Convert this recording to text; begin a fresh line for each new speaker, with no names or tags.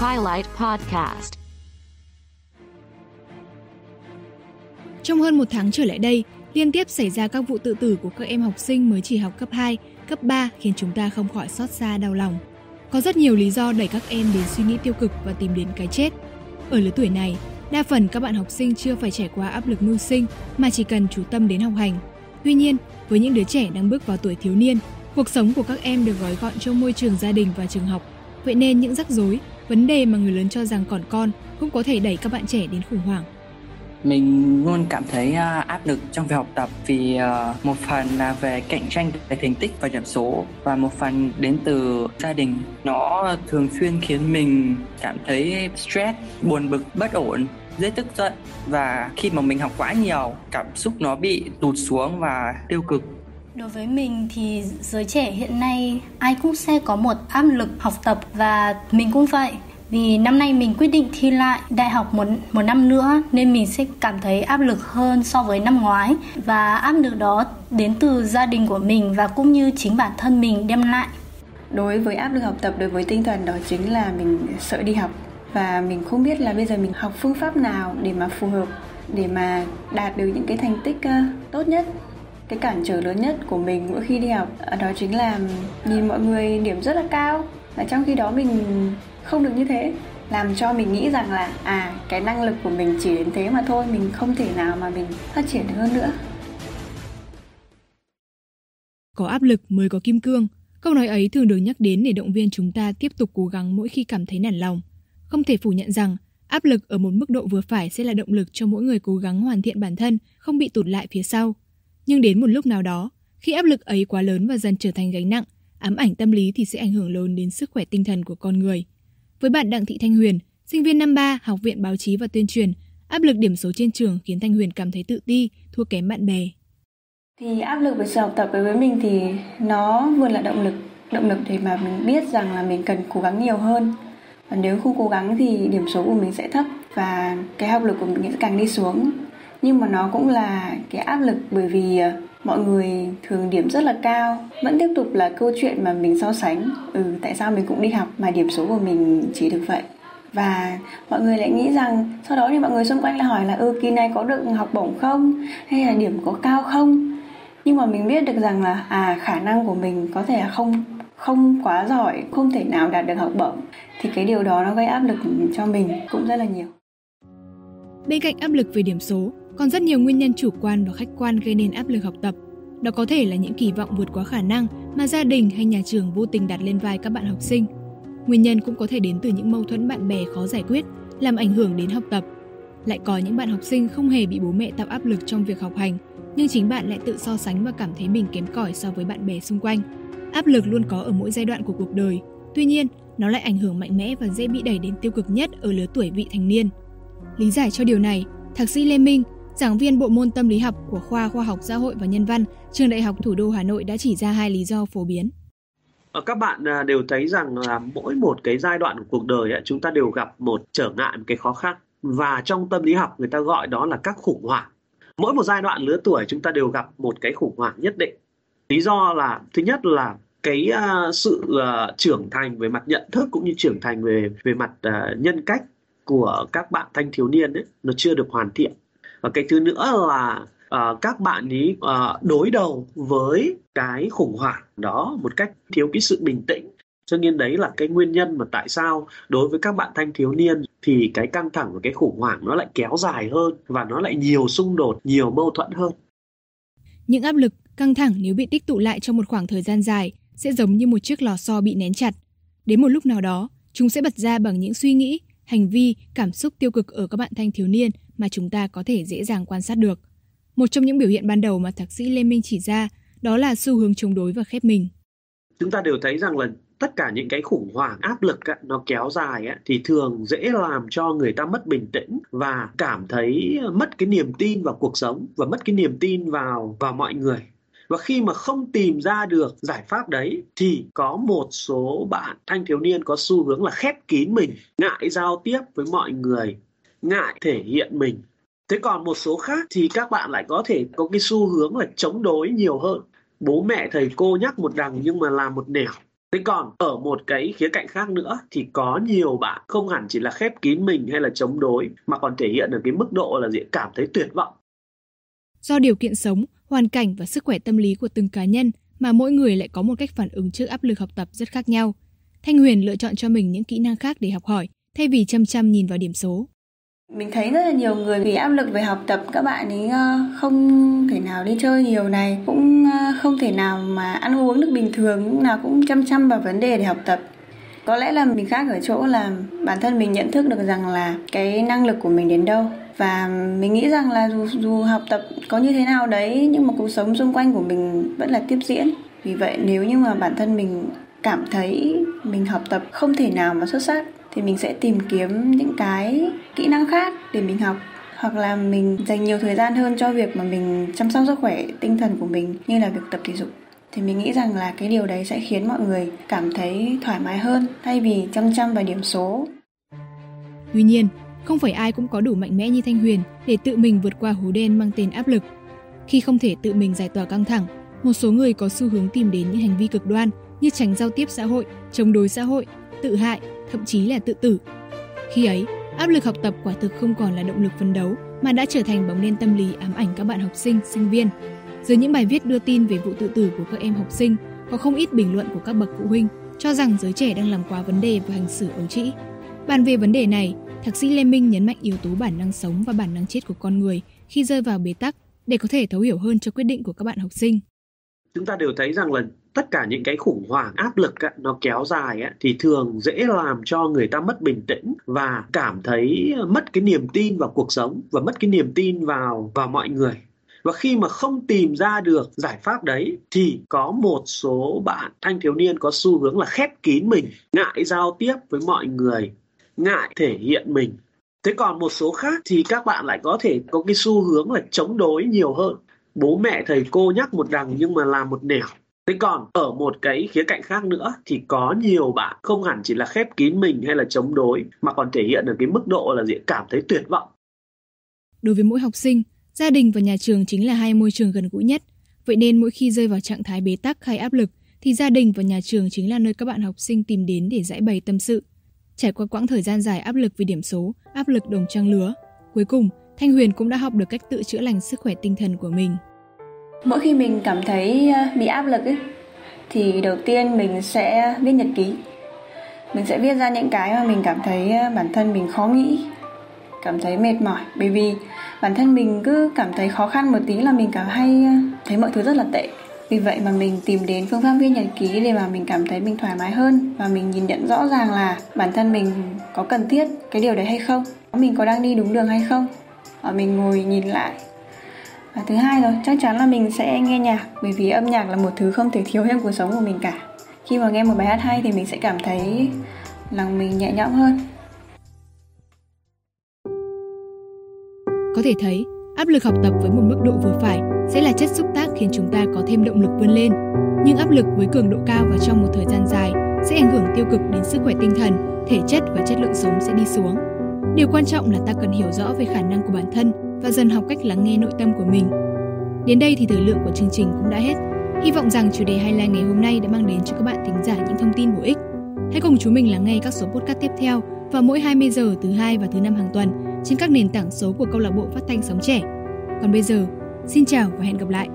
Highlight Podcast
Trong hơn một tháng trở lại đây, liên tiếp xảy ra các vụ tự tử của các em học sinh mới chỉ học cấp 2, cấp 3 khiến chúng ta không khỏi xót xa đau lòng. Có rất nhiều lý do đẩy các em đến suy nghĩ tiêu cực và tìm đến cái chết. Ở lứa tuổi này, đa phần các bạn học sinh chưa phải trải qua áp lực mưu sinh mà chỉ cần chú tâm đến học hành. Tuy nhiên, với những đứa trẻ đang bước vào tuổi thiếu niên, cuộc sống của các em được gói gọn trong môi trường gia đình và trường học. Vậy nên những rắc rối, vấn đề mà người lớn cho rằng còn con cũng có thể đẩy các bạn trẻ đến khủng hoảng.
Mình luôn cảm thấy à, áp lực trong việc học tập vì à, một phần là về cạnh tranh về thành tích và điểm số và một phần đến từ gia đình. Nó thường xuyên khiến mình cảm thấy stress, buồn bực, bất ổn, dễ tức giận và khi mà mình học quá nhiều, cảm xúc nó bị tụt xuống và tiêu cực.
Đối với mình thì giới trẻ hiện nay ai cũng sẽ có một áp lực học tập và mình cũng vậy. Vì năm nay mình quyết định thi lại đại học một, một năm nữa nên mình sẽ cảm thấy áp lực hơn so với năm ngoái. Và áp lực đó đến từ gia đình của mình và cũng như chính bản thân mình đem lại.
Đối với áp lực học tập đối với tinh thần đó chính là mình sợ đi học. Và mình không biết là bây giờ mình học phương pháp nào để mà phù hợp để mà đạt được những cái thành tích ờ, tốt nhất cái cản trở lớn nhất của mình mỗi khi đi học à, đó chính là nhìn mọi người điểm rất là cao. Và trong khi đó mình không được như thế, làm cho mình nghĩ rằng là à cái năng lực của mình chỉ đến thế mà thôi, mình không thể nào mà mình phát triển được hơn nữa.
Có áp lực mới có kim cương. Câu nói ấy thường được nhắc đến để động viên chúng ta tiếp tục cố gắng mỗi khi cảm thấy nản lòng. Không thể phủ nhận rằng, áp lực ở một mức độ vừa phải sẽ là động lực cho mỗi người cố gắng hoàn thiện bản thân, không bị tụt lại phía sau nhưng đến một lúc nào đó khi áp lực ấy quá lớn và dần trở thành gánh nặng ám ảnh tâm lý thì sẽ ảnh hưởng lớn đến sức khỏe tinh thần của con người với bạn Đặng Thị Thanh Huyền, sinh viên năm 3 Học viện Báo chí và Tuyên truyền, áp lực điểm số trên trường khiến Thanh Huyền cảm thấy tự ti, thua kém bạn bè.
Thì áp lực về sự học tập đối với mình thì nó vừa là động lực, động lực để mà mình biết rằng là mình cần cố gắng nhiều hơn. Và nếu không cố gắng thì điểm số của mình sẽ thấp và cái học lực của mình sẽ càng đi xuống. Nhưng mà nó cũng là cái áp lực bởi vì ờ, mọi người thường điểm rất là cao, vẫn tiếp tục là câu chuyện mà mình so sánh. Ừ tại sao mình cũng đi học mà điểm số của mình chỉ được vậy? Và mọi người lại nghĩ rằng, sau đó thì mọi người xung quanh lại hỏi là ừ kỳ này có được học bổng không? Hay là điểm có cao không? Nhưng mà mình biết được rằng là à khả năng của mình có thể là không không quá giỏi, không thể nào đạt được học bổng. Thì cái điều đó nó gây áp lực cho mình cũng rất là nhiều.
Bên cạnh áp lực về điểm số còn rất nhiều nguyên nhân chủ quan và khách quan gây nên áp lực học tập. Đó có thể là những kỳ vọng vượt quá khả năng mà gia đình hay nhà trường vô tình đặt lên vai các bạn học sinh. Nguyên nhân cũng có thể đến từ những mâu thuẫn bạn bè khó giải quyết, làm ảnh hưởng đến học tập. Lại có những bạn học sinh không hề bị bố mẹ tạo áp lực trong việc học hành, nhưng chính bạn lại tự so sánh và cảm thấy mình kém cỏi so với bạn bè xung quanh. Áp lực luôn có ở mỗi giai đoạn của cuộc đời, tuy nhiên, nó lại ảnh hưởng mạnh mẽ và dễ bị đẩy đến tiêu cực nhất ở lứa tuổi vị thành niên. Lý giải cho điều này, Thạc sĩ Lê Minh, giảng viên bộ môn tâm lý học của khoa khoa học xã hội và nhân văn, trường Đại học Thủ đô Hà Nội đã chỉ ra hai lý do phổ biến.
Ờ, các bạn à, đều thấy rằng là mỗi một cái giai đoạn của cuộc đời chúng ta đều gặp một trở ngại, một cái khó khăn và trong tâm lý học người ta gọi đó là các khủng hoảng. Mỗi một giai đoạn lứa tuổi chúng ta đều gặp một cái khủng hoảng nhất định. Lý do là thứ nhất là cái uh, sự uh, trưởng thành về mặt nhận thức cũng như trưởng thành về về mặt uh, nhân cách của các bạn thanh thiếu niên ấy nó chưa được hoàn thiện và cái thứ nữa là uh, các bạn ý uh, đối đầu với cái khủng hoảng đó một cách thiếu cái sự bình tĩnh. Cho nên đấy là cái nguyên nhân mà tại sao đối với các bạn thanh thiếu niên thì cái căng thẳng và cái khủng hoảng nó lại kéo dài hơn và nó lại nhiều xung đột nhiều mâu thuẫn hơn.
Những áp lực căng thẳng nếu bị tích tụ lại trong một khoảng thời gian dài sẽ giống như một chiếc lò xo bị nén chặt. Đến một lúc nào đó chúng sẽ bật ra bằng những suy nghĩ hành vi cảm xúc tiêu cực ở các bạn thanh thiếu niên mà chúng ta có thể dễ dàng quan sát được. Một trong những biểu hiện ban đầu mà thạc sĩ Lê Minh chỉ ra đó là xu hướng chống đối và khép mình.
Chúng ta đều thấy rằng là tất cả những cái khủng hoảng áp lực á, nó kéo dài á, thì thường dễ làm cho người ta mất bình tĩnh và cảm thấy mất cái niềm tin vào cuộc sống và mất cái niềm tin vào vào mọi người và khi mà không tìm ra được giải pháp đấy thì có một số bạn thanh thiếu niên có xu hướng là khép kín mình ngại giao tiếp với mọi người ngại thể hiện mình thế còn một số khác thì các bạn lại có thể có cái xu hướng là chống đối nhiều hơn bố mẹ thầy cô nhắc một đằng nhưng mà làm một nẻo Thế còn ở một cái khía cạnh khác nữa thì có nhiều bạn không hẳn chỉ là khép kín mình hay là chống đối mà còn thể hiện ở cái mức độ là gì cảm thấy tuyệt vọng.
Do điều kiện sống, hoàn cảnh và sức khỏe tâm lý của từng cá nhân mà mỗi người lại có một cách phản ứng trước áp lực học tập rất khác nhau. Thanh Huyền lựa chọn cho mình những kỹ năng khác để học hỏi thay vì chăm chăm nhìn vào điểm số.
Mình thấy rất là nhiều người vì áp lực về học tập các bạn ấy ờ, không thể nào đi chơi nhiều này, cũng ờ, không thể nào mà ăn uống được bình thường, lúc nào cũng chăm chăm vào vấn đề để học tập. Có lẽ là mình khác ở chỗ là bản thân mình nhận thức được rằng là cái năng lực của mình đến đâu và mình nghĩ rằng là dù dù học tập có như thế nào đấy nhưng mà cuộc sống xung quanh của mình vẫn là tiếp diễn. Vì vậy nếu như mà bản thân mình cảm thấy mình học tập không thể nào mà xuất sắc thì mình sẽ tìm kiếm những cái kỹ năng khác để mình học hoặc là mình dành nhiều thời gian hơn cho việc mà mình chăm sóc sức khỏe tinh thần của mình như là việc tập thể dục thì mình nghĩ rằng là cái điều đấy sẽ khiến mọi người cảm thấy thoải mái hơn thay vì chăm chăm vào điểm số.
Tuy nhiên, không phải ai cũng có đủ mạnh mẽ như Thanh Huyền để tự mình vượt qua hố đen mang tên áp lực. Khi không thể tự mình giải tỏa căng thẳng, một số người có xu hướng tìm đến những hành vi cực đoan như tránh giao tiếp xã hội, chống đối xã hội, tự hại, thậm chí là tự tử. Khi ấy, áp lực học tập quả thực không còn là động lực phấn đấu mà đã trở thành bóng đen tâm lý ám ảnh các bạn học sinh, sinh viên. Dưới những bài viết đưa tin về vụ tự tử của các em học sinh, có không ít bình luận của các bậc phụ huynh cho rằng giới trẻ đang làm quá vấn đề và hành xử ấu trĩ. Bàn về vấn đề này, thạc sĩ Lê Minh nhấn mạnh yếu tố bản năng sống và bản năng chết của con người khi rơi vào bế tắc để có thể thấu hiểu hơn cho quyết định của các bạn học sinh.
Chúng ta đều thấy rằng là tất cả những cái khủng hoảng áp lực á, nó kéo dài á, thì thường dễ làm cho người ta mất bình tĩnh và cảm thấy mất cái niềm tin vào cuộc sống và mất cái niềm tin vào vào mọi người. Và khi mà không tìm ra được giải pháp đấy thì có một số bạn thanh thiếu niên có xu hướng là khép kín mình ngại giao tiếp với mọi người ngại thể hiện mình. Thế còn một số khác thì các bạn lại có thể có cái xu hướng là chống đối nhiều hơn. Bố mẹ thầy cô nhắc một đằng nhưng mà làm một nẻo. Thế còn ở một cái khía cạnh khác nữa thì có nhiều bạn không hẳn chỉ là khép kín mình hay là chống đối mà còn thể hiện ở cái mức độ là gì cảm thấy tuyệt vọng.
Đối với mỗi học sinh, gia đình và nhà trường chính là hai môi trường gần gũi nhất. Vậy nên mỗi khi rơi vào trạng thái bế tắc hay áp lực thì gia đình và nhà trường chính là nơi các bạn học sinh tìm đến để giải bày tâm sự. Trải qua quãng thời gian dài áp lực vì điểm số, áp lực đồng trang lứa, cuối cùng Thanh Huyền cũng đã học được cách tự chữa lành sức khỏe tinh thần của mình
mỗi khi mình cảm thấy à, bị áp lực ấy, thì đầu tiên mình sẽ viết nhật ký. Mình sẽ viết ra những cái mà mình cảm thấy à, bản thân mình khó nghĩ, cảm thấy mệt mỏi. Bởi vì bản thân mình cứ cảm thấy khó khăn một tí là mình cảm hay à, thấy mọi thứ rất là tệ. Vì vậy mà mình tìm đến phương pháp viết nhật ký để mà mình cảm thấy mình thoải mái hơn và mình nhìn nhận rõ ràng là bản thân mình có cần thiết cái điều đấy hay không, mình có đang đi đúng đường hay không. Mình ngồi nhìn lại và thứ hai rồi, chắc chắn là mình sẽ nghe nhạc, bởi vì âm nhạc là một thứ không thể thiếu trong cuộc sống của mình cả. Khi mà nghe một bài hát hay thì mình sẽ cảm thấy lòng mình nhẹ nhõm hơn.
Có thể thấy, áp lực học tập với một mức độ vừa phải sẽ là chất xúc tác khiến chúng ta có thêm động lực vươn lên. Nhưng áp lực với cường độ cao và trong một thời gian dài sẽ ảnh hưởng tiêu cực đến sức khỏe tinh thần, thể chất và chất lượng sống sẽ đi xuống. Điều quan trọng là ta cần hiểu rõ về khả năng của bản thân và dần học cách lắng nghe nội tâm của mình. Đến đây thì thời lượng của chương trình cũng đã hết. Hy vọng rằng chủ đề highlight ngày hôm nay đã mang đến cho các bạn thính giả những thông tin bổ ích. Hãy cùng chúng mình lắng nghe các số podcast tiếp theo vào mỗi 20 giờ thứ hai và thứ năm hàng tuần trên các nền tảng số của câu lạc bộ phát thanh sóng trẻ. Còn bây giờ, xin chào và hẹn gặp lại